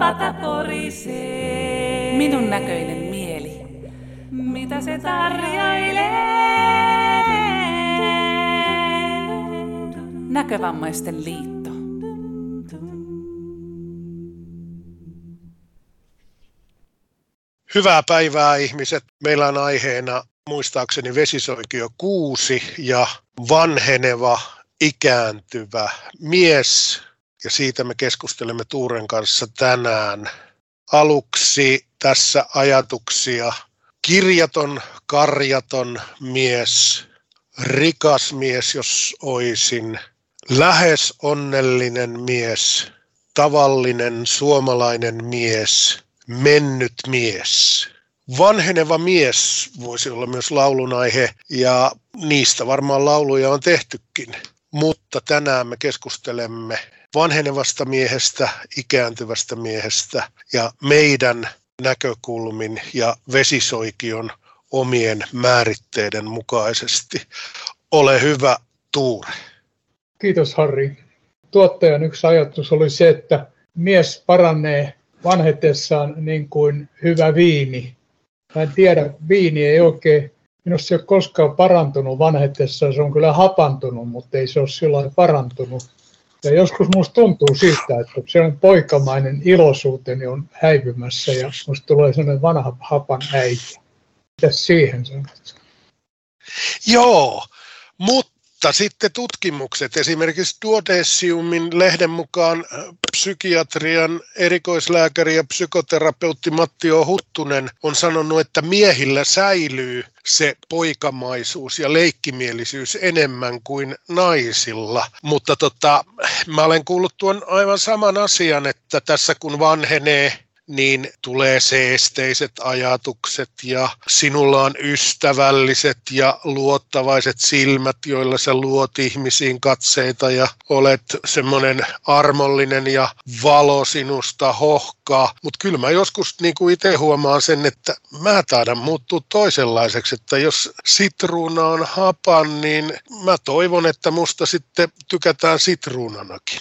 pata porisee. Minun näköinen mieli, mitä se tarjoilee. Näkövammaisten liitto. Hyvää päivää ihmiset. Meillä on aiheena muistaakseni vesisoikio 6 ja vanheneva, ikääntyvä mies. Ja siitä me keskustelemme Tuuren kanssa tänään. Aluksi tässä ajatuksia. Kirjaton, karjaton mies, rikas mies, jos oisin, lähes onnellinen mies, tavallinen suomalainen mies, mennyt mies. Vanheneva mies voisi olla myös laulun aihe ja niistä varmaan lauluja on tehtykin. Mutta tänään me keskustelemme vanhenevasta miehestä, ikääntyvästä miehestä ja meidän näkökulmin ja vesisoikion omien määritteiden mukaisesti. Ole hyvä, Tuure. Kiitos, Harri. Tuottajan yksi ajatus oli se, että mies paranee vanhetessaan niin kuin hyvä viini. Mä en tiedä, viini ei oikein, minusta se ei ole koskaan parantunut vanhetessaan, se on kyllä hapantunut, mutta ei se ole sillä parantunut. Ja joskus musta tuntuu siltä, että se on poikamainen iloisuuteni on häipymässä ja musta tulee sellainen vanha hapan äijä. Mitä siihen sanot? Joo, mutta mutta sitten tutkimukset, esimerkiksi Duodeciumin lehden mukaan äh, psykiatrian erikoislääkäri ja psykoterapeutti Matti O. Huttunen on sanonut, että miehillä säilyy se poikamaisuus ja leikkimielisyys enemmän kuin naisilla. Mutta tota, mä olen kuullut tuon aivan saman asian, että tässä kun vanhenee niin tulee seesteiset ajatukset ja sinulla on ystävälliset ja luottavaiset silmät, joilla sä luot ihmisiin katseita ja olet semmoinen armollinen ja valo sinusta hohkaa. Mutta kyllä mä joskus niin kuin itse huomaan sen, että mä taidan muuttua toisenlaiseksi, että jos sitruuna on hapan, niin mä toivon, että musta sitten tykätään sitruunanakin.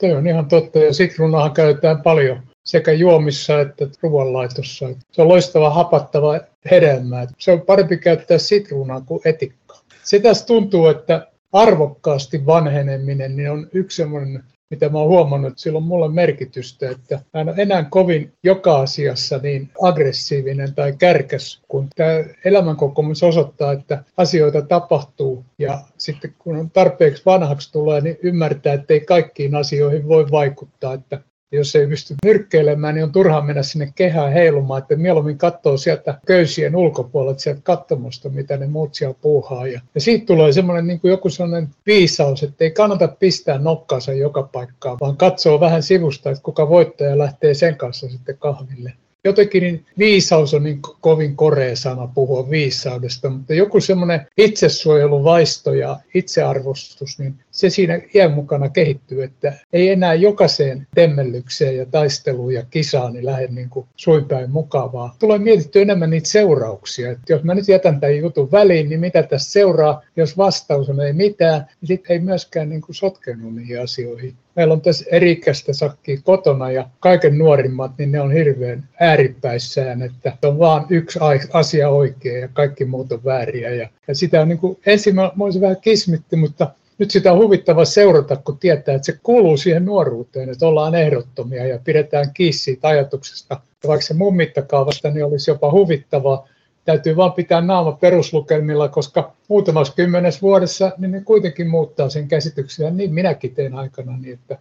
Toi on ihan totta ja sitruunahan käytetään paljon sekä juomissa että ruoanlaitossa. Se on loistava hapattava hedelmä. Se on parempi käyttää sitruunaa kuin etikkaa. Se tässä tuntuu, että arvokkaasti vanheneminen niin on yksi semmoinen, mitä mä oon huomannut, että sillä on mulle merkitystä, että mä en ole enää kovin joka asiassa niin aggressiivinen tai kärkäs, kun tämä elämänkokemus osoittaa, että asioita tapahtuu ja sitten kun on tarpeeksi vanhaksi tulee, niin ymmärtää, että ei kaikkiin asioihin voi vaikuttaa, että jos ei pysty nyrkkeilemään, niin on turhaa mennä sinne kehään heilumaan, että mieluummin katsoo sieltä köysien ulkopuolelta, sieltä katsomusta, mitä ne muut siellä puuhaa. Ja, ja siitä tulee semmoinen niin joku sellainen viisaus, että ei kannata pistää nokkaansa joka paikkaan, vaan katsoo vähän sivusta, että kuka voittaja lähtee sen kanssa sitten kahville jotenkin niin viisaus on niin kovin korea sana puhua viisaudesta, mutta joku semmoinen itsesuojeluvaisto ja itsearvostus, niin se siinä iän mukana kehittyy, että ei enää jokaiseen temmellykseen ja taisteluun ja kisaan niin lähde niin suinpäin mukavaa. Tulee mietitty enemmän niitä seurauksia, että jos mä nyt jätän tämän jutun väliin, niin mitä tässä seuraa, jos vastaus on ei mitään, niin sitten ei myöskään niin sotkenut niihin asioihin meillä on tässä erikästä sakkia kotona ja kaiken nuorimmat, niin ne on hirveän ääripäissään, että on vaan yksi asia oikea ja kaikki muut on vääriä. Ja, ja sitä on niin kuin, ensin mä, mä vähän kismitti, mutta nyt sitä on huvittava seurata, kun tietää, että se kuuluu siihen nuoruuteen, että ollaan ehdottomia ja pidetään kiinni siitä ajatuksesta. Ja vaikka se mun mittakaavasta niin olisi jopa huvittavaa, täytyy vaan pitää naama peruslukelmilla, koska muutamassa kymmenes vuodessa niin ne kuitenkin muuttaa sen käsityksiä. Niin minäkin tein aikana niin, että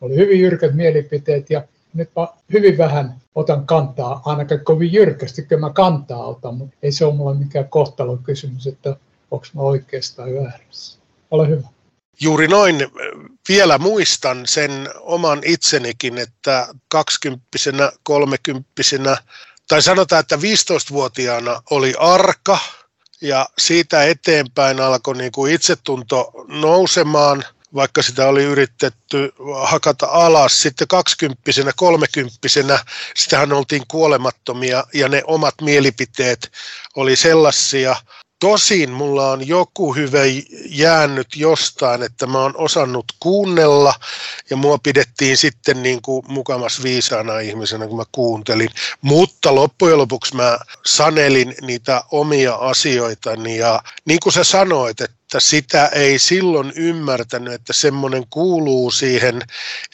oli hyvin jyrkät mielipiteet ja nyt mä hyvin vähän otan kantaa, ainakaan kovin jyrkästi, kun mä kantaa otan, mutta ei se ole mulle mikään kohtalon kysymys, että onko mä oikeastaan väärässä. Ole hyvä. Juuri noin. Vielä muistan sen oman itsenikin, että kaksikymppisenä, kolmekymppisenä tai sanotaan, että 15-vuotiaana oli arka ja siitä eteenpäin alkoi niin kuin itsetunto nousemaan, vaikka sitä oli yritetty hakata alas. Sitten kaksikymppisenä, kolmekymppisenä, sitähän oltiin kuolemattomia ja ne omat mielipiteet oli sellaisia, Tosin mulla on joku hyvä jäänyt jostain, että mä oon osannut kuunnella. Ja mua pidettiin sitten niin kuin mukamas viisaana ihmisenä, kun mä kuuntelin. Mutta loppujen lopuksi mä sanelin niitä omia asioitani. Ja niin kuin sä sanoit, että sitä ei silloin ymmärtänyt, että semmoinen kuuluu siihen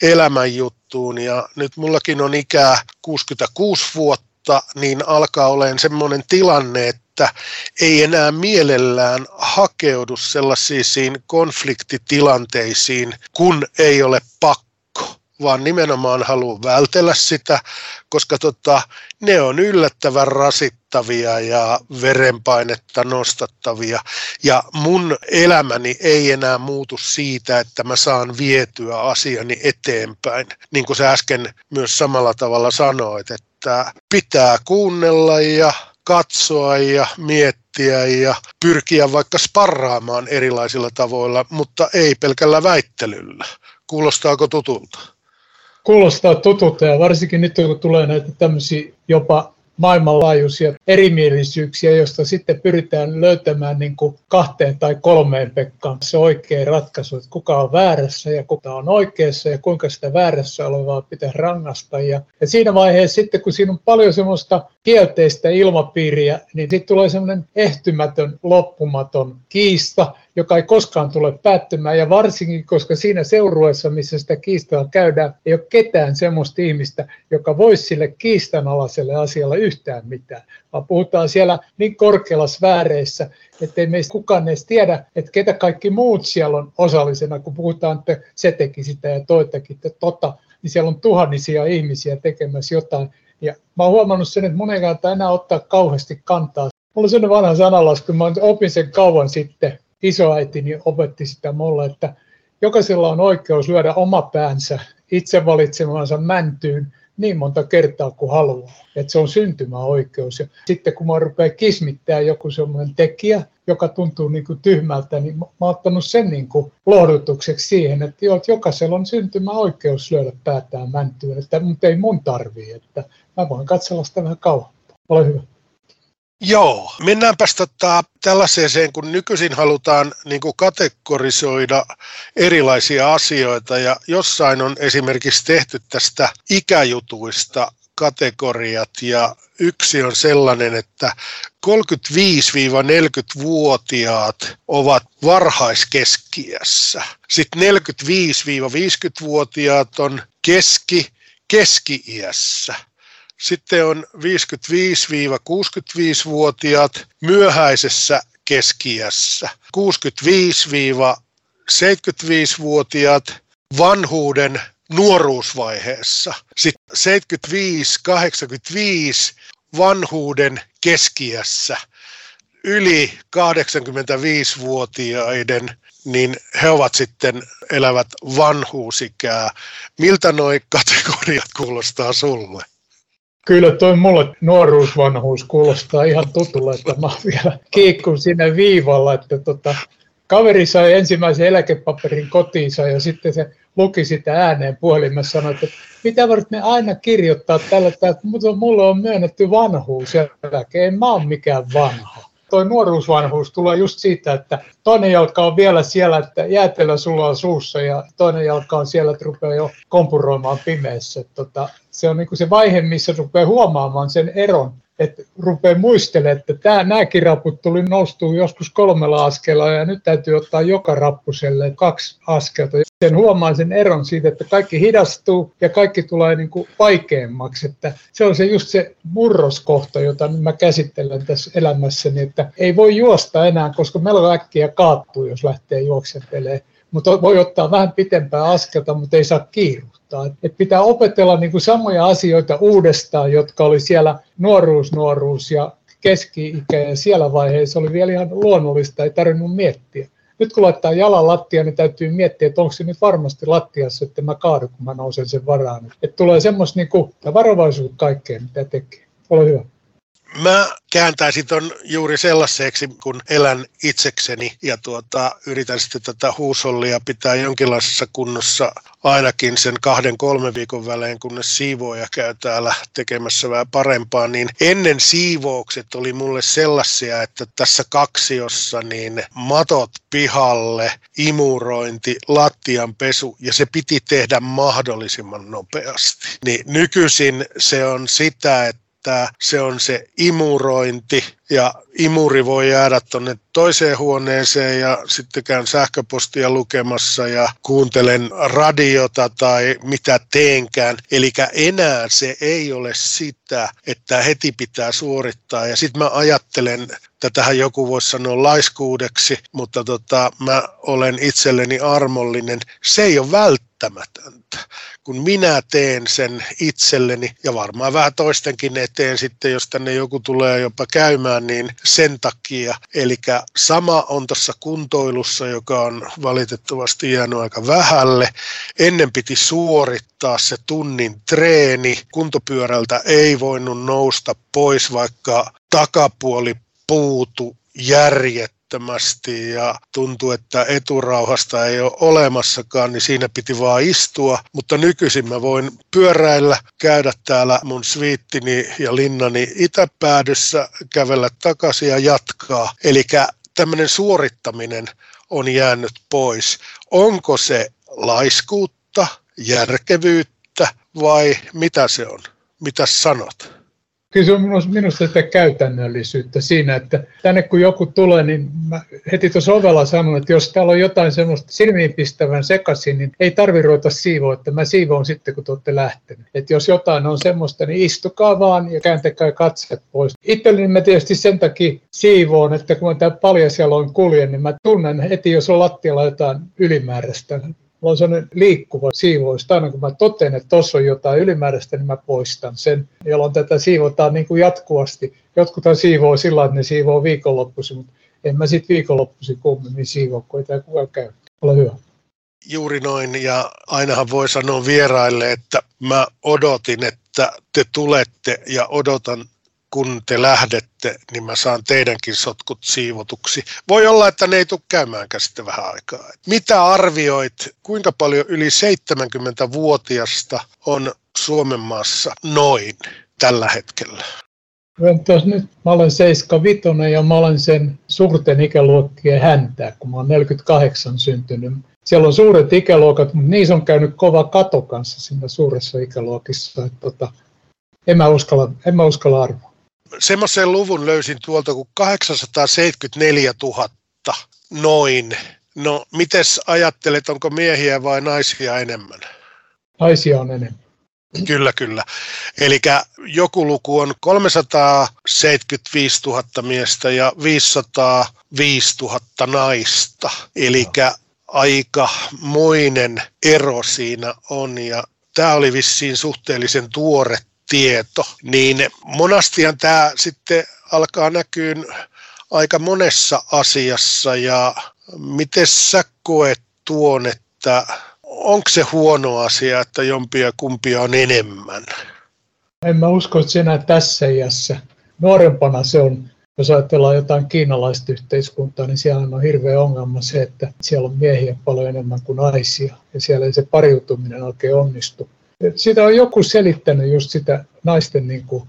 elämänjuttuun ja nyt mullakin on ikää 66 vuotta, niin alkaa olemaan semmoinen tilanne, että että ei enää mielellään hakeudu sellaisiin konfliktitilanteisiin, kun ei ole pakko, vaan nimenomaan haluaa vältellä sitä, koska tota, ne on yllättävän rasittavia ja verenpainetta nostattavia. Ja mun elämäni ei enää muutu siitä, että mä saan vietyä asiani eteenpäin. Niin kuin sä äsken myös samalla tavalla sanoit, että pitää kuunnella ja katsoa ja miettiä ja pyrkiä vaikka sparraamaan erilaisilla tavoilla, mutta ei pelkällä väittelyllä. Kuulostaako tutulta? Kuulostaa tutulta ja varsinkin nyt kun tulee näitä tämmöisiä jopa maailmanlaajuisia erimielisyyksiä, joista sitten pyritään löytämään niin kuin kahteen tai kolmeen Pekkaan se oikea ratkaisu, että kuka on väärässä ja kuka on oikeassa ja kuinka sitä väärässä olevaa pitää rangasta. Ja, ja siinä vaiheessa sitten, kun siinä on paljon semmoista kielteistä ilmapiiriä, niin sitten tulee semmoinen ehtymätön, loppumaton kiista, joka ei koskaan tule päättymään, ja varsinkin, koska siinä seurueessa, missä sitä kiistaa käydään, ei ole ketään semmoista ihmistä, joka voisi sille kiistanalaiselle asialle yhtään mitään, vaan puhutaan siellä niin korkealla sfääreissä, ettei meistä kukaan edes tiedä, että ketä kaikki muut siellä on osallisena, kun puhutaan, että se teki sitä ja toi teki tota, niin siellä on tuhannisia ihmisiä tekemässä jotain. Ja mä oon huomannut sen, että mun ei enää ottaa kauheasti kantaa. Mulla on sellainen vanha sanalasku, mä opin sen kauan sitten, isoäitini opetti sitä mulle, että jokaisella on oikeus lyödä oma päänsä itse valitsemansa mäntyyn niin monta kertaa kuin haluaa. Että se on syntymäoikeus. Ja sitten kun mä rupeaa kismittää joku semmoinen tekijä, joka tuntuu niin kuin tyhmältä, niin mä oon ottanut sen niin kuin lohdutukseksi siihen, että, joo, että jokaisella on syntymäoikeus lyödä päätään mäntyyn, että, mutta ei mun tarvii, että mä voin katsella sitä vähän kauan. Ole hyvä. Joo, mennäänpäs tota tällaiseen, kun nykyisin halutaan niin kuin kategorisoida erilaisia asioita ja jossain on esimerkiksi tehty tästä ikäjutuista kategoriat ja yksi on sellainen, että 35-40-vuotiaat ovat varhaiskeskiässä. Sitten 45-50-vuotiaat on keski keski-iässä sitten on 55-65-vuotiaat myöhäisessä keskiässä. 65-75-vuotiaat vanhuuden nuoruusvaiheessa. Sitten 75-85 vanhuuden keskiässä. Yli 85-vuotiaiden niin he ovat sitten elävät vanhuusikää. Miltä nuo kategoriat kuulostaa sulle? Kyllä toi mulle nuoruusvanhuus kuulostaa ihan tutulle, että mä vielä kiikkun siinä viivalla, että tota, kaveri sai ensimmäisen eläkepaperin kotiinsa ja sitten se luki sitä ääneen puhelimessa sanoi, että mitä varten ne aina kirjoittaa tällä, että mulle on myönnetty vanhuus eläke, en mä ole mikään vanha toi nuoruusvanhuus tulee just siitä, että toinen jalka on vielä siellä, että jäätelö sulla on suussa ja toinen jalka on siellä, että rupeaa jo kompuroimaan pimeässä. Tota, se on niin se vaihe, missä rupeaa huomaamaan sen eron että rupeaa muistelemaan, että tämä, nämäkin raput tuli noustua joskus kolmella askelella ja nyt täytyy ottaa joka rappuselle kaksi askelta. Sen huomaan sen eron siitä, että kaikki hidastuu ja kaikki tulee niin kuin vaikeammaksi. Että se on se just se murroskohta, jota mä käsittelen tässä elämässäni, että ei voi juosta enää, koska melko äkkiä kaattuu, jos lähtee juoksentelemaan mutta voi ottaa vähän pitempää askelta, mutta ei saa kiiruhtaa. Et pitää opetella niin kuin samoja asioita uudestaan, jotka oli siellä nuoruus, nuoruus ja keski-ikä ja siellä vaiheessa oli vielä ihan luonnollista, ei tarvinnut miettiä. Nyt kun laittaa jalan lattia, niin täytyy miettiä, että onko se nyt varmasti lattiassa, että mä kaadu, kun mä nousen sen varaan. Että tulee semmoista niin varovaisuutta kaikkeen, mitä tekee. Ole hyvä. Mä kääntäisin ton juuri sellaiseksi, kun elän itsekseni ja tuota, yritän sitten tätä huusollia pitää jonkinlaisessa kunnossa ainakin sen kahden kolmen viikon välein, kunnes siivooja käy täällä tekemässä vähän parempaa, niin ennen siivoukset oli mulle sellaisia, että tässä kaksiossa niin matot pihalle, imurointi, lattian pesu ja se piti tehdä mahdollisimman nopeasti. Niin nykyisin se on sitä, että että se on se imurointi ja imuri voi jäädä tuonne toiseen huoneeseen ja sitten käyn sähköpostia lukemassa ja kuuntelen radiota tai mitä teenkään. Eli enää se ei ole sitä, että heti pitää suorittaa. Ja sitten mä ajattelen, tätähän joku voisi sanoa laiskuudeksi, mutta tota, mä olen itselleni armollinen. Se ei ole välttämätöntä kun minä teen sen itselleni ja varmaan vähän toistenkin eteen sitten, jos tänne joku tulee jopa käymään, niin sen takia. Eli sama on tuossa kuntoilussa, joka on valitettavasti jäänyt aika vähälle. Ennen piti suorittaa se tunnin treeni. Kuntopyörältä ei voinut nousta pois, vaikka takapuoli puutu järjet älyttömästi ja tuntui, että eturauhasta ei ole olemassakaan, niin siinä piti vaan istua. Mutta nykyisin mä voin pyöräillä, käydä täällä mun sviittini ja linnani itäpäädyssä, kävellä takaisin ja jatkaa. Eli tämmöinen suorittaminen on jäänyt pois. Onko se laiskuutta, järkevyyttä vai mitä se on? Mitä sanot? Kyllä se on minusta sitä käytännöllisyyttä siinä, että tänne kun joku tulee, niin mä heti tuossa ovella sanon, että jos täällä on jotain semmoista silmiinpistävän sekaisin, niin ei tarvi ruveta siivoa, että mä siivoon sitten, kun te olette lähteneet. Että jos jotain on semmoista, niin istukaa vaan ja kääntäkää katset pois. Itselleni mä tietysti sen takia siivoon, että kun mä tämän paljasjaloin kuljen, niin mä tunnen heti, jos on lattialla jotain ylimääräistä Mulla on sellainen liikkuva siivous. Aina kun mä totean, että tuossa on jotain ylimääräistä, niin mä poistan sen, jolloin tätä siivotaan niin kuin jatkuvasti. Jotkuthan siivoo sillä että ne siivoo viikonloppuisin, mutta en mä sitten viikonloppuisin kummemmin siivoo, kun ei tämä kukaan käy. Ole hyvä. Juuri noin, ja ainahan voi sanoa vieraille, että mä odotin, että te tulette ja odotan kun te lähdette, niin mä saan teidänkin sotkut siivotuksi. Voi olla, että ne ei tule käymäänkään sitten vähän aikaa. Mitä arvioit, kuinka paljon yli 70-vuotiasta on Suomen maassa noin tällä hetkellä? nyt mä olen 75 ja mä olen sen suurten ikäluokkien häntää, kun mä olen 48 syntynyt. Siellä on suuret ikäluokat, mutta niissä on käynyt kova kato kanssa siinä suuressa ikäluokissa. Että tota, en, mä uskalla, en mä uskalla arvoa semmoisen luvun löysin tuolta kuin 874 000 noin. No, mites ajattelet, onko miehiä vai naisia enemmän? Naisia on enemmän. Kyllä, kyllä. Eli joku luku on 375 000 miestä ja 505 000 naista. Eli aika moinen ero siinä on. Ja tämä oli vissiin suhteellisen tuore tieto, niin monastihan tämä sitten alkaa näkyä aika monessa asiassa ja miten sä koet tuon, että onko se huono asia, että jompia kumpia on enemmän? En mä usko, että se enää tässä iässä. Nuorempana se on, jos ajatellaan jotain kiinalaista yhteiskuntaa, niin siellä on hirveä ongelma se, että siellä on miehiä paljon enemmän kuin naisia ja siellä ei se pariutuminen oikein onnistu. Sitä on joku selittänyt just sitä naisten niin kuin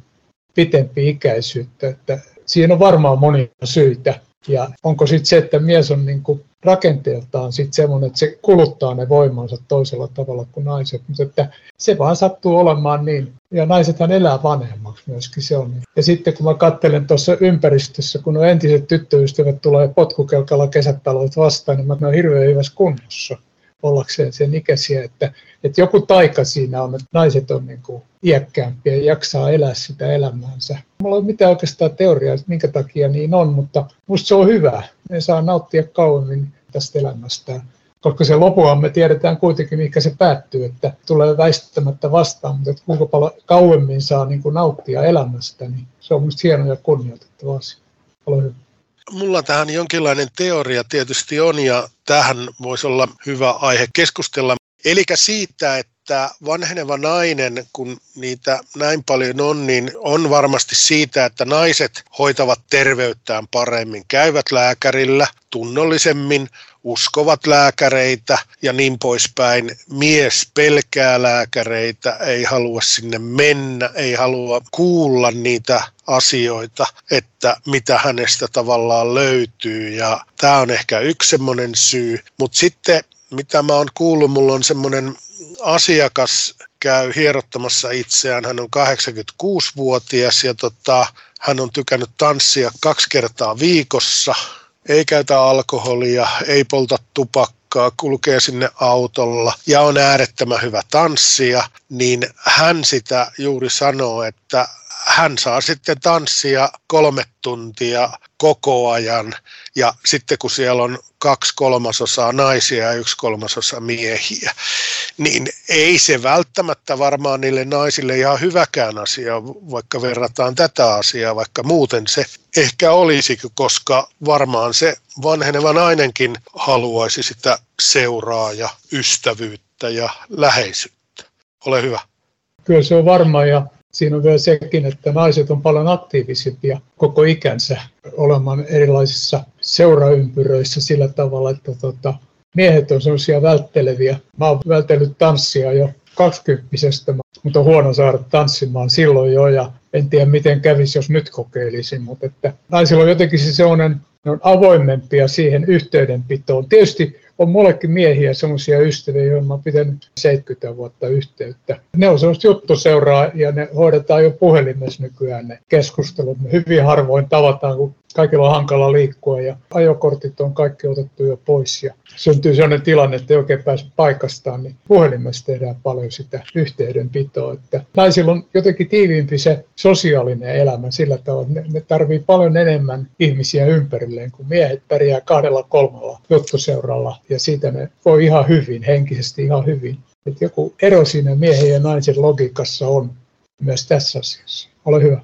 pitempi ikäisyyttä, että siihen on varmaan monia syitä. Ja onko sitten se, että mies on niin kuin rakenteeltaan sitten semmoinen, että se kuluttaa ne voimansa toisella tavalla kuin naiset, mutta että se vaan sattuu olemaan niin. Ja naisethan elää vanhemmaksi myöskin, se on niin. Ja sitten kun mä katselen tuossa ympäristössä, kun on entiset tyttöystävät tulee potkukelkalla kesätalot vastaan, niin mä oon hirveän hyvässä kunnossa ollakseen sen ikäisiä, että, että joku taika siinä on, että naiset on niin kuin iäkkäämpiä ja jaksaa elää sitä elämäänsä. Mulla ei ole mitään oikeastaan teoriaa, että minkä takia niin on, mutta musta se on hyvä. Ne saa nauttia kauemmin tästä elämästä. Koska se lopuhan me tiedetään kuitenkin, mikä se päättyy, että tulee väistämättä vastaan, mutta että kuinka paljon kauemmin saa niin kuin nauttia elämästä, niin se on musta hieno ja kunnioitettava asia. Ole hyvä. Mulla tähän jonkinlainen teoria tietysti on ja tähän voisi olla hyvä aihe keskustella. Eli siitä, että vanheneva nainen, kun niitä näin paljon on, niin on varmasti siitä, että naiset hoitavat terveyttään paremmin, käyvät lääkärillä tunnollisemmin, uskovat lääkäreitä ja niin poispäin. Mies pelkää lääkäreitä, ei halua sinne mennä, ei halua kuulla niitä asioita, että mitä hänestä tavallaan löytyy. Ja tämä on ehkä yksi semmoinen syy. Mutta sitten mitä mä oon kuullut, mulla on semmoinen asiakas käy hierottamassa itseään. Hän on 86-vuotias ja tota, hän on tykännyt tanssia kaksi kertaa viikossa – ei käytä alkoholia, ei polta tupakkaa, kulkee sinne autolla ja on äärettömän hyvä tanssia, niin hän sitä juuri sanoo, että hän saa sitten tanssia kolme tuntia koko ajan ja sitten kun siellä on kaksi kolmasosaa naisia ja yksi kolmasosa miehiä, niin ei se välttämättä varmaan niille naisille ihan hyväkään asia, vaikka verrataan tätä asiaa, vaikka muuten se ehkä olisi, koska varmaan se vanheneva nainenkin haluaisi sitä seuraa ja ystävyyttä ja läheisyyttä. Ole hyvä. Kyllä se on varma ja siinä on vielä sekin, että naiset on paljon aktiivisempia koko ikänsä olemaan erilaisissa seuraympyröissä sillä tavalla, että tota, miehet on sellaisia vältteleviä. Mä oon vältellyt tanssia jo kaksikymppisestä, mutta on huono saada tanssimaan silloin jo ja en tiedä miten kävisi, jos nyt kokeilisin, mutta että naisilla on jotenkin se sellainen, ne on avoimempia siihen yhteydenpitoon. Tietysti on mullekin miehiä, semmoisia ystäviä, joihin mä oon pitänyt 70 vuotta yhteyttä. Ne on semmoista juttuseuraa ja ne hoidetaan jo puhelimessa nykyään ne keskustelut. Me hyvin harvoin tavataan, kun kaikilla on hankala liikkua ja ajokortit on kaikki otettu jo pois ja syntyy sellainen tilanne, että ei oikein pääse paikastaan, niin puhelimessa tehdään paljon sitä yhteydenpitoa. Että naisilla on jotenkin tiiviimpi se sosiaalinen elämä sillä tavalla, että ne, ne tarvii paljon enemmän ihmisiä ympärilleen, kuin miehet pärjää kahdella kolmella juttuseuralla ja siitä ne voi ihan hyvin, henkisesti ihan hyvin. Että joku ero siinä miehen ja naisen logiikassa on myös tässä asiassa. Ole hyvä.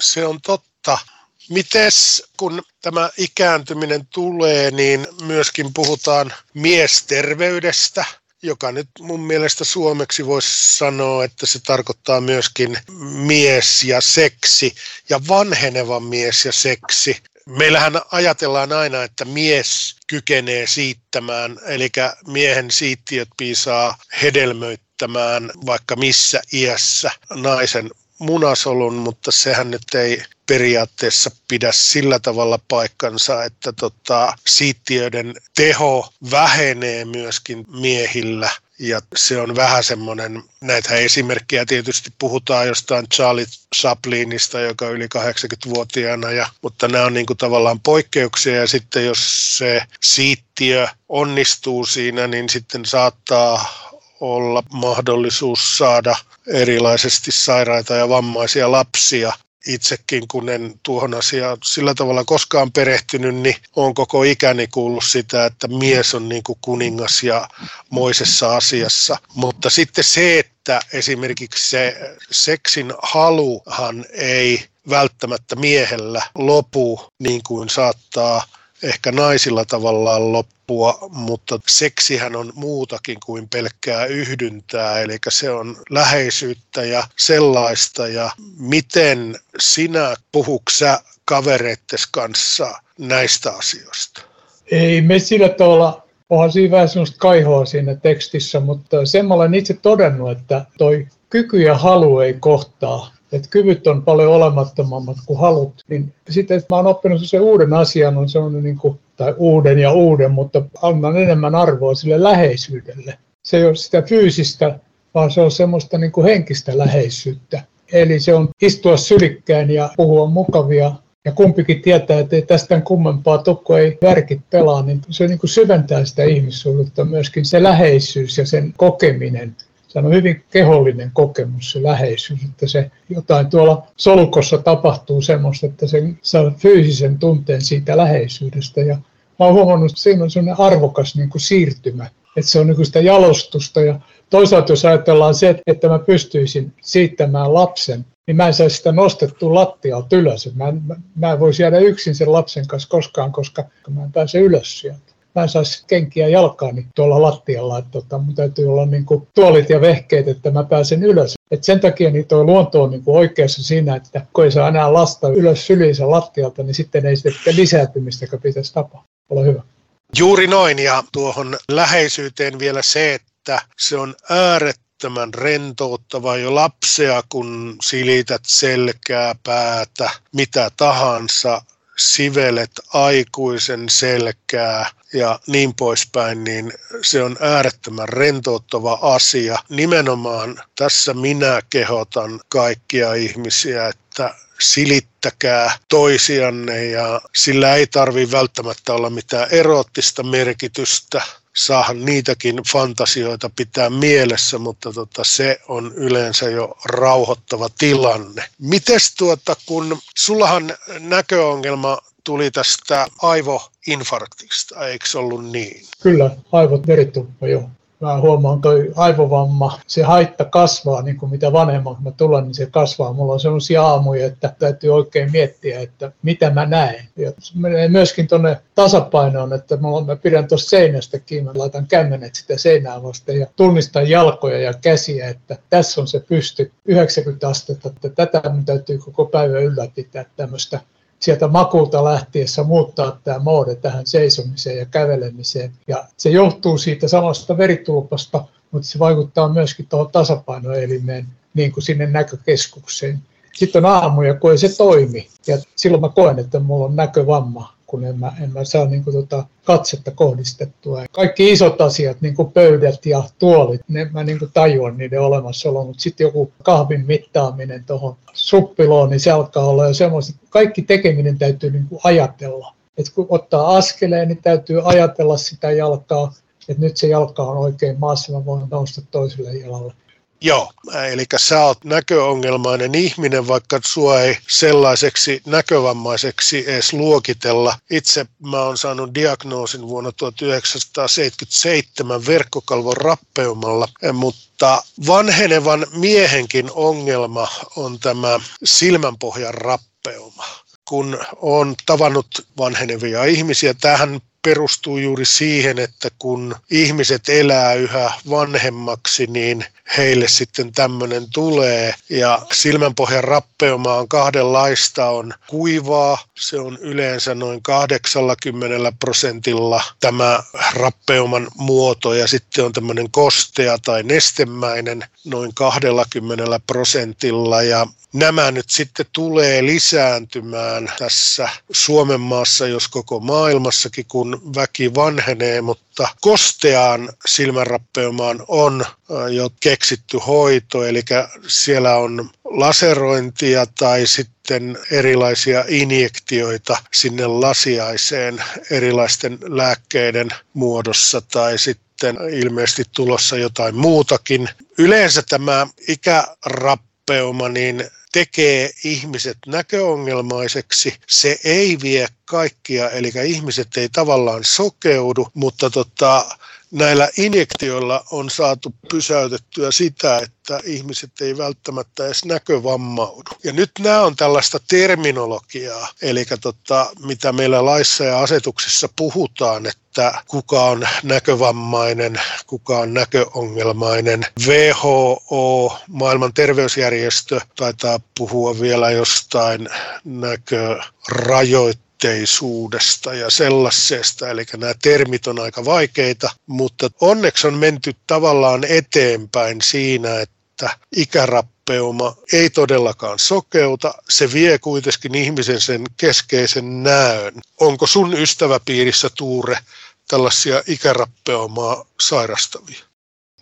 Se on totta. Mites kun tämä ikääntyminen tulee, niin myöskin puhutaan miesterveydestä, joka nyt mun mielestä suomeksi voisi sanoa, että se tarkoittaa myöskin mies ja seksi ja vanheneva mies ja seksi. Meillähän ajatellaan aina, että mies kykenee siittämään, eli miehen siittiöt piisaa hedelmöittämään vaikka missä iässä naisen munasolun, mutta sehän nyt ei periaatteessa pidä sillä tavalla paikkansa, että tota, siittiöiden teho vähenee myöskin miehillä. Ja se on vähän semmoinen, näitä esimerkkejä tietysti puhutaan jostain Charlie Chaplinista, joka yli 80-vuotiaana, ja, mutta nämä on niin kuin tavallaan poikkeuksia ja sitten jos se siittiö onnistuu siinä, niin sitten saattaa olla mahdollisuus saada erilaisesti sairaita ja vammaisia lapsia. Itsekin, kun en tuohon asiaan sillä tavalla koskaan perehtynyt, niin on koko ikäni kuullut sitä, että mies on niin kuin kuningas ja moisessa asiassa. Mutta sitten se, että esimerkiksi se seksin haluhan ei välttämättä miehellä lopu niin kuin saattaa ehkä naisilla tavallaan loppua, mutta seksihän on muutakin kuin pelkkää yhdyntää, eli se on läheisyyttä ja sellaista. Ja miten sinä puhuksä kavereittes kanssa näistä asioista? Ei me sillä tavalla Onhan siinä vähän sellaista kaihoa siinä tekstissä, mutta sen mä olen itse todennut, että toi kyky ja halu ei kohtaa että kyvyt on paljon olemattomammat kuin halut, niin sitten että mä oon oppinut se uuden asian, on sellainen niin kuin, tai uuden ja uuden, mutta annan enemmän arvoa sille läheisyydelle. Se ei ole sitä fyysistä, vaan se on semmoista niin kuin henkistä läheisyyttä. Eli se on istua sylikkään ja puhua mukavia ja kumpikin tietää, että ei tästä kummempaa tukku ei värkit pelaa, niin se niin kuin syventää sitä ihmissuhdetta myöskin se läheisyys ja sen kokeminen on hyvin kehollinen kokemus, se läheisyys, että se jotain tuolla solukossa tapahtuu semmoista, että se saa fyysisen tunteen siitä läheisyydestä. Ja mä oon huomannut, että siinä on sellainen arvokas niin kuin siirtymä, että se on niin kuin sitä jalostusta ja toisaalta jos ajatellaan se, että mä pystyisin siittämään lapsen, niin mä en saisi sitä nostettua lattialta ylös. Mä en, mä en voisi jäädä yksin sen lapsen kanssa koskaan, koska mä en pääse ylös sieltä. Mä en saisi kenkiä jalkaani tuolla lattialla, että tota, mun täytyy olla niin kuin tuolit ja vehkeet, että mä pääsen ylös. Et sen takia niin tuo luonto on niin kuin oikeassa siinä, että kun ei saa enää lasta ylös syliinsä lattialta, niin sitten ei sitten lisääntymistä pitäisi tapaa. Ole hyvä. Juuri noin, ja tuohon läheisyyteen vielä se, että se on äärettömän rentouttava jo lapsea, kun silität selkää, päätä, mitä tahansa, sivelet aikuisen selkää ja niin poispäin, niin se on äärettömän rentouttava asia. Nimenomaan tässä minä kehotan kaikkia ihmisiä, että silittäkää toisianne ja sillä ei tarvi välttämättä olla mitään eroottista merkitystä. Saahan niitäkin fantasioita pitää mielessä, mutta tota, se on yleensä jo rauhoittava tilanne. Mites tuota, kun sullahan näköongelma tuli tästä aivoinfarktista, eikö ollut niin? Kyllä, aivot verituppa, joo mä huomaan toi aivovamma, se haitta kasvaa, niin kuin mitä vanhemmaksi mä tulen, niin se kasvaa. Mulla on sellaisia aamuja, että täytyy oikein miettiä, että mitä mä näen. Ja se menee myöskin tuonne tasapainoon, että mä pidän tuosta seinästä kiinni, mä laitan kämmenet sitä seinää vasten ja tunnistan jalkoja ja käsiä, että tässä on se pysty 90 astetta, että tätä mun täytyy koko päivä ylläpitää tämmöistä sieltä makulta lähtiessä muuttaa tämä moode tähän seisomiseen ja kävelemiseen. Ja se johtuu siitä samasta veritulpasta, mutta se vaikuttaa myöskin tuohon tasapainoelimeen, niin kuin sinne näkökeskukseen. Sitten on aamuja, kun ei se toimi. Ja silloin mä koen, että mulla on näkövamma kun en mä, en mä saa niin kuin tota katsetta kohdistettua. Kaikki isot asiat, niin kuin pöydät ja tuolit, ne mä niin kuin tajuan niiden olemassaolo, mutta sitten joku kahvin mittaaminen tuohon suppiloon, niin se alkaa olla jo semmoista, kaikki tekeminen täytyy niin kuin ajatella. Et kun ottaa askeleen, niin täytyy ajatella sitä jalkaa, että nyt se jalka on oikein maassa, mä voin nousta toiselle jalalle. Joo, eli sä oot näköongelmainen ihminen, vaikka sua ei sellaiseksi näkövammaiseksi edes luokitella. Itse mä oon saanut diagnoosin vuonna 1977 verkkokalvon rappeumalla, mutta vanhenevan miehenkin ongelma on tämä silmänpohjan rappeuma kun on tavannut vanhenevia ihmisiä. Tähän perustuu juuri siihen, että kun ihmiset elää yhä vanhemmaksi, niin heille sitten tämmöinen tulee. Ja silmänpohjan rappeuma on kahdenlaista. On kuivaa, se on yleensä noin 80 prosentilla tämä rappeuman muoto. Ja sitten on tämmöinen kostea tai nestemäinen noin 20 prosentilla. Ja nämä nyt sitten tulee lisääntymään tässä Suomen maassa, jos koko maailmassakin, kun väki vanhenee, mutta kosteaan silmänrappeumaan on jo keksitty hoito, eli siellä on laserointia tai sitten erilaisia injektioita sinne lasiaiseen erilaisten lääkkeiden muodossa tai sitten ilmeisesti tulossa jotain muutakin. Yleensä tämä ikärappeuma, niin tekee ihmiset näköongelmaiseksi. Se ei vie kaikkia, eli ihmiset ei tavallaan sokeudu, mutta tota, näillä injektioilla on saatu pysäytettyä sitä, että ihmiset ei välttämättä edes näkövammaudu. Ja nyt nämä on tällaista terminologiaa, eli tota, mitä meillä laissa ja asetuksissa puhutaan, että kuka on näkövammainen, kuka on näköongelmainen. WHO, maailman terveysjärjestö, taitaa puhua vielä jostain näkörajoitteista suhteisuudesta ja sellaisesta, eli nämä termit on aika vaikeita, mutta onneksi on menty tavallaan eteenpäin siinä, että ikärappeuma ei todellakaan sokeuta, se vie kuitenkin ihmisen sen keskeisen näön. Onko sun ystäväpiirissä Tuure tällaisia ikärappeumaa sairastavia?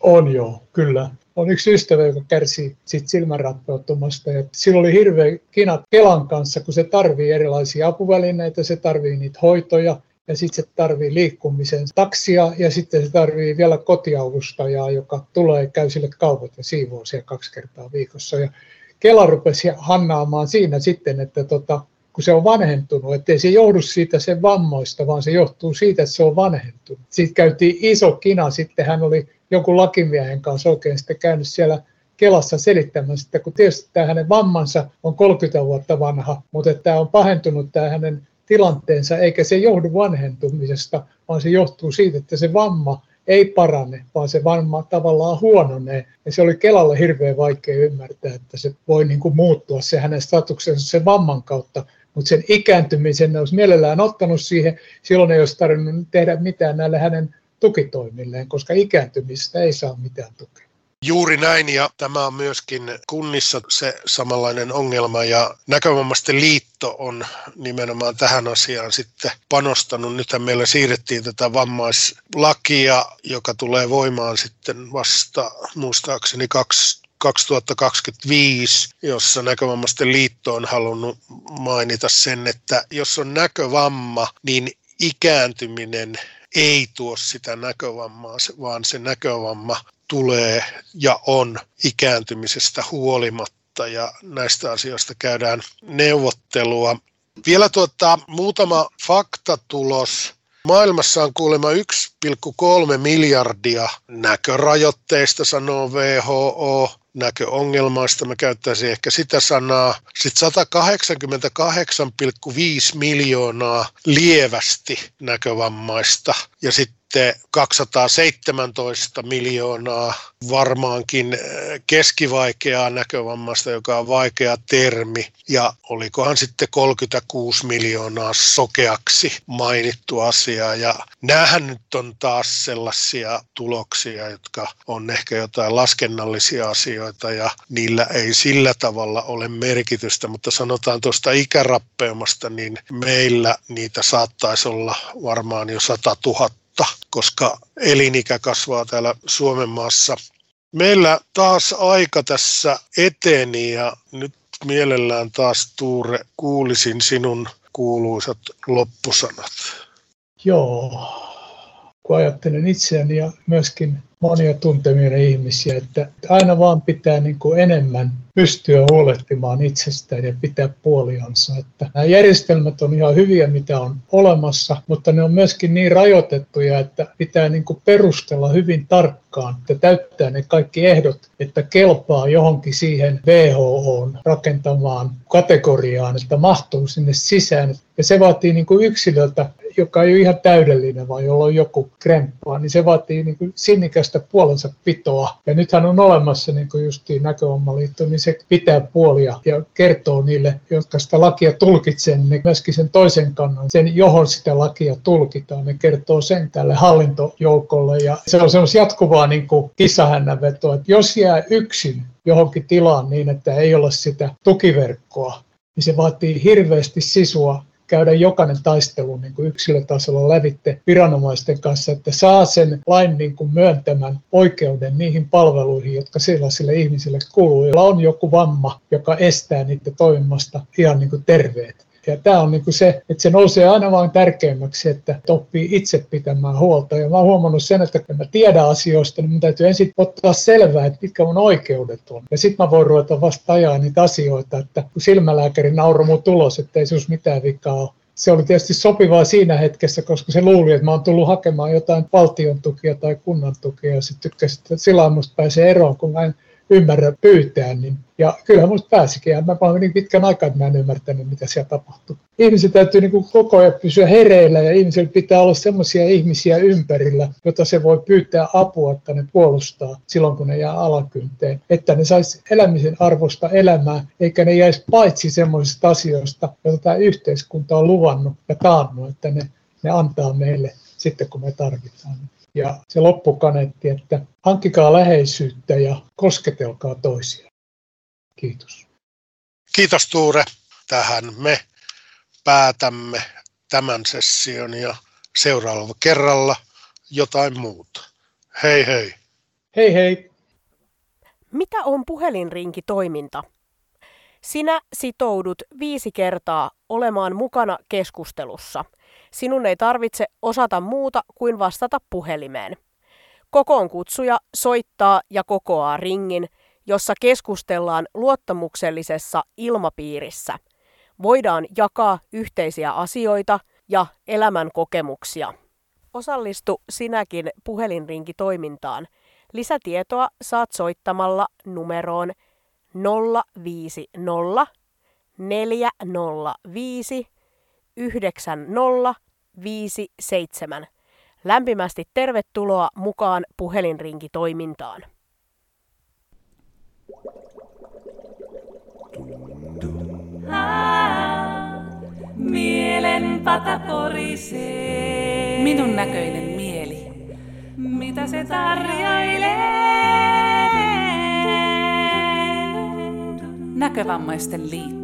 On joo, kyllä on yksi ystävä, joka kärsii siitä silmänrappeuttomasta. Ja sillä oli hirveä kina Kelan kanssa, kun se tarvii erilaisia apuvälineitä, se tarvii niitä hoitoja ja sitten se tarvii liikkumisen taksia ja sitten se tarvii vielä kotiavustajaa, joka tulee käy sille kaupat ja siivoo siellä kaksi kertaa viikossa. Ja Kela rupesi hannaamaan siinä sitten, että tota, kun se on vanhentunut, ettei se johdu siitä sen vammoista, vaan se johtuu siitä, että se on vanhentunut. Sitten käytiin iso kina, sitten hän oli jonkun lakimiehen kanssa oikein sitten käynyt siellä Kelassa selittämässä, että kun tietysti tämä hänen vammansa on 30 vuotta vanha, mutta että tämä on pahentunut tämä hänen tilanteensa, eikä se johdu vanhentumisesta, vaan se johtuu siitä, että se vamma ei parane, vaan se vamma tavallaan huononee. Ja se oli Kelalle hirveän vaikea ymmärtää, että se voi niin kuin muuttua se hänen statuksensa sen vamman kautta, mutta sen ikääntymisen ne olisi mielellään ottanut siihen, silloin ei olisi tarvinnut tehdä mitään näille hänen tukitoimilleen, koska ikääntymistä ei saa mitään tukea. Juuri näin, ja tämä on myöskin kunnissa se samanlainen ongelma, ja näkövammaisten liitto on nimenomaan tähän asiaan sitten panostanut. Nythän meillä siirrettiin tätä vammaislakia, joka tulee voimaan sitten vasta muistaakseni kaksi 2025, jossa näkövammaisten liitto on halunnut mainita sen, että jos on näkövamma, niin ikääntyminen ei tuo sitä näkövammaa, vaan se näkövamma tulee ja on ikääntymisestä huolimatta ja näistä asioista käydään neuvottelua. Vielä tuota, muutama faktatulos. Maailmassa on kuulemma 1,3 miljardia näkörajoitteista, sanoo WHO näköongelmaista, mä käyttäisin ehkä sitä sanaa. Sitten 188,5 miljoonaa lievästi näkövammaista ja sitten sitten 217 miljoonaa varmaankin äh, keskivaikeaa näkövammaista, joka on vaikea termi. Ja olikohan sitten 36 miljoonaa sokeaksi mainittu asia. Ja näähän nyt on taas sellaisia tuloksia, jotka on ehkä jotain laskennallisia asioita ja niillä ei sillä tavalla ole merkitystä. Mutta sanotaan tuosta ikärappeumasta, niin meillä niitä saattaisi olla varmaan jo 100 000 vuotta, koska elinikä kasvaa täällä Suomen maassa. Meillä taas aika tässä eteni ja nyt mielellään taas Tuure kuulisin sinun kuuluisat loppusanat. Joo, kun ajattelen itseäni ja myöskin monia tuntemia ihmisiä, että aina vaan pitää niin kuin enemmän pystyä huolehtimaan itsestään ja pitää puoliansa. Että nämä järjestelmät on ihan hyviä, mitä on olemassa, mutta ne on myöskin niin rajoitettuja, että pitää niin kuin perustella hyvin tarkkaan, että täyttää ne kaikki ehdot, että kelpaa johonkin siihen WHOn rakentamaan kategoriaan, että mahtuu sinne sisään. Ja se vaatii niin kuin yksilöltä, joka ei ole ihan täydellinen, vaan jolla on joku kremppaa, niin se vaatii niin kuin sinnikästä puolensa pitoa. Ja nythän on olemassa niin kuin justiin näköommaliitto, niin se pitää puolia ja kertoo niille, jotka sitä lakia tulkitsee, niin myöskin sen toisen kannan, sen johon sitä lakia tulkitaan. Ne kertoo sen tälle hallintojoukolle ja se on semmoista jatkuvaa niin kuin kissahännänvetoa, että jos jää yksin johonkin tilaan niin, että ei ole sitä tukiverkkoa, niin se vaatii hirveästi sisua käydä jokainen taistelu niin kuin yksilötasolla lävitte viranomaisten kanssa, että saa sen lain niin kuin myöntämän oikeuden niihin palveluihin, jotka sellaisille ihmisille kuuluu, joilla on joku vamma, joka estää niitä toimimasta ihan niin kuin terveet. Ja tämä on niin kuin se, että se nousee aina vain tärkeämmäksi, että oppii itse pitämään huolta. Ja mä oon huomannut sen, että kun mä tiedän asioista, niin mun täytyy ensin ottaa selvää, että mitkä mun oikeudet on. Ja sitten mä voin ruveta vasta ajaa niitä asioita, että kun silmälääkäri nauroi mun tulos, että ei sus mitään vikaa ole se oli tietysti sopivaa siinä hetkessä, koska se luuli, että mä oon tullut hakemaan jotain valtion tukia tai kunnan tukia ja sitten tykkäsi, että sillä pääsee eroon, kun mä en ymmärrä pyytää. Niin, ja kyllähän musta pääsikin. Mä vaan niin pitkän aikaa, että mä en ymmärtänyt, mitä siellä tapahtuu. Ihmisen täytyy niin kuin koko ajan pysyä hereillä ja ihmisillä pitää olla sellaisia ihmisiä ympärillä, joita se voi pyytää apua, että ne puolustaa silloin, kun ne jää alakynteen. Että ne sais elämisen arvosta elämää, eikä ne jäisi paitsi semmoisista asioista, joita tämä yhteiskunta on luvannut ja taannut, että ne, ne antaa meille sitten, kun me tarvitaan. Ja se loppukaneetti, että hankkikaa läheisyyttä ja kosketelkaa toisia. Kiitos. Kiitos Tuure. Tähän me päätämme tämän session ja seuraavalla kerralla jotain muuta. Hei hei. Hei hei. Mitä on puhelinrinki-toiminta? Sinä sitoudut viisi kertaa olemaan mukana keskustelussa – Sinun ei tarvitse osata muuta kuin vastata puhelimeen. Kokoon kutsuja soittaa ja kokoaa ringin, jossa keskustellaan luottamuksellisessa ilmapiirissä. Voidaan jakaa yhteisiä asioita ja elämän kokemuksia. Osallistu sinäkin puhelinrinkitoimintaan. Lisätietoa saat soittamalla numeroon 050 405 9057. Lämpimästi tervetuloa mukaan puhelinrinkitoimintaan. Mielen pata porisee. Minun näköinen mieli. Mitä se tarjoilee? Näkövammaisten liitto.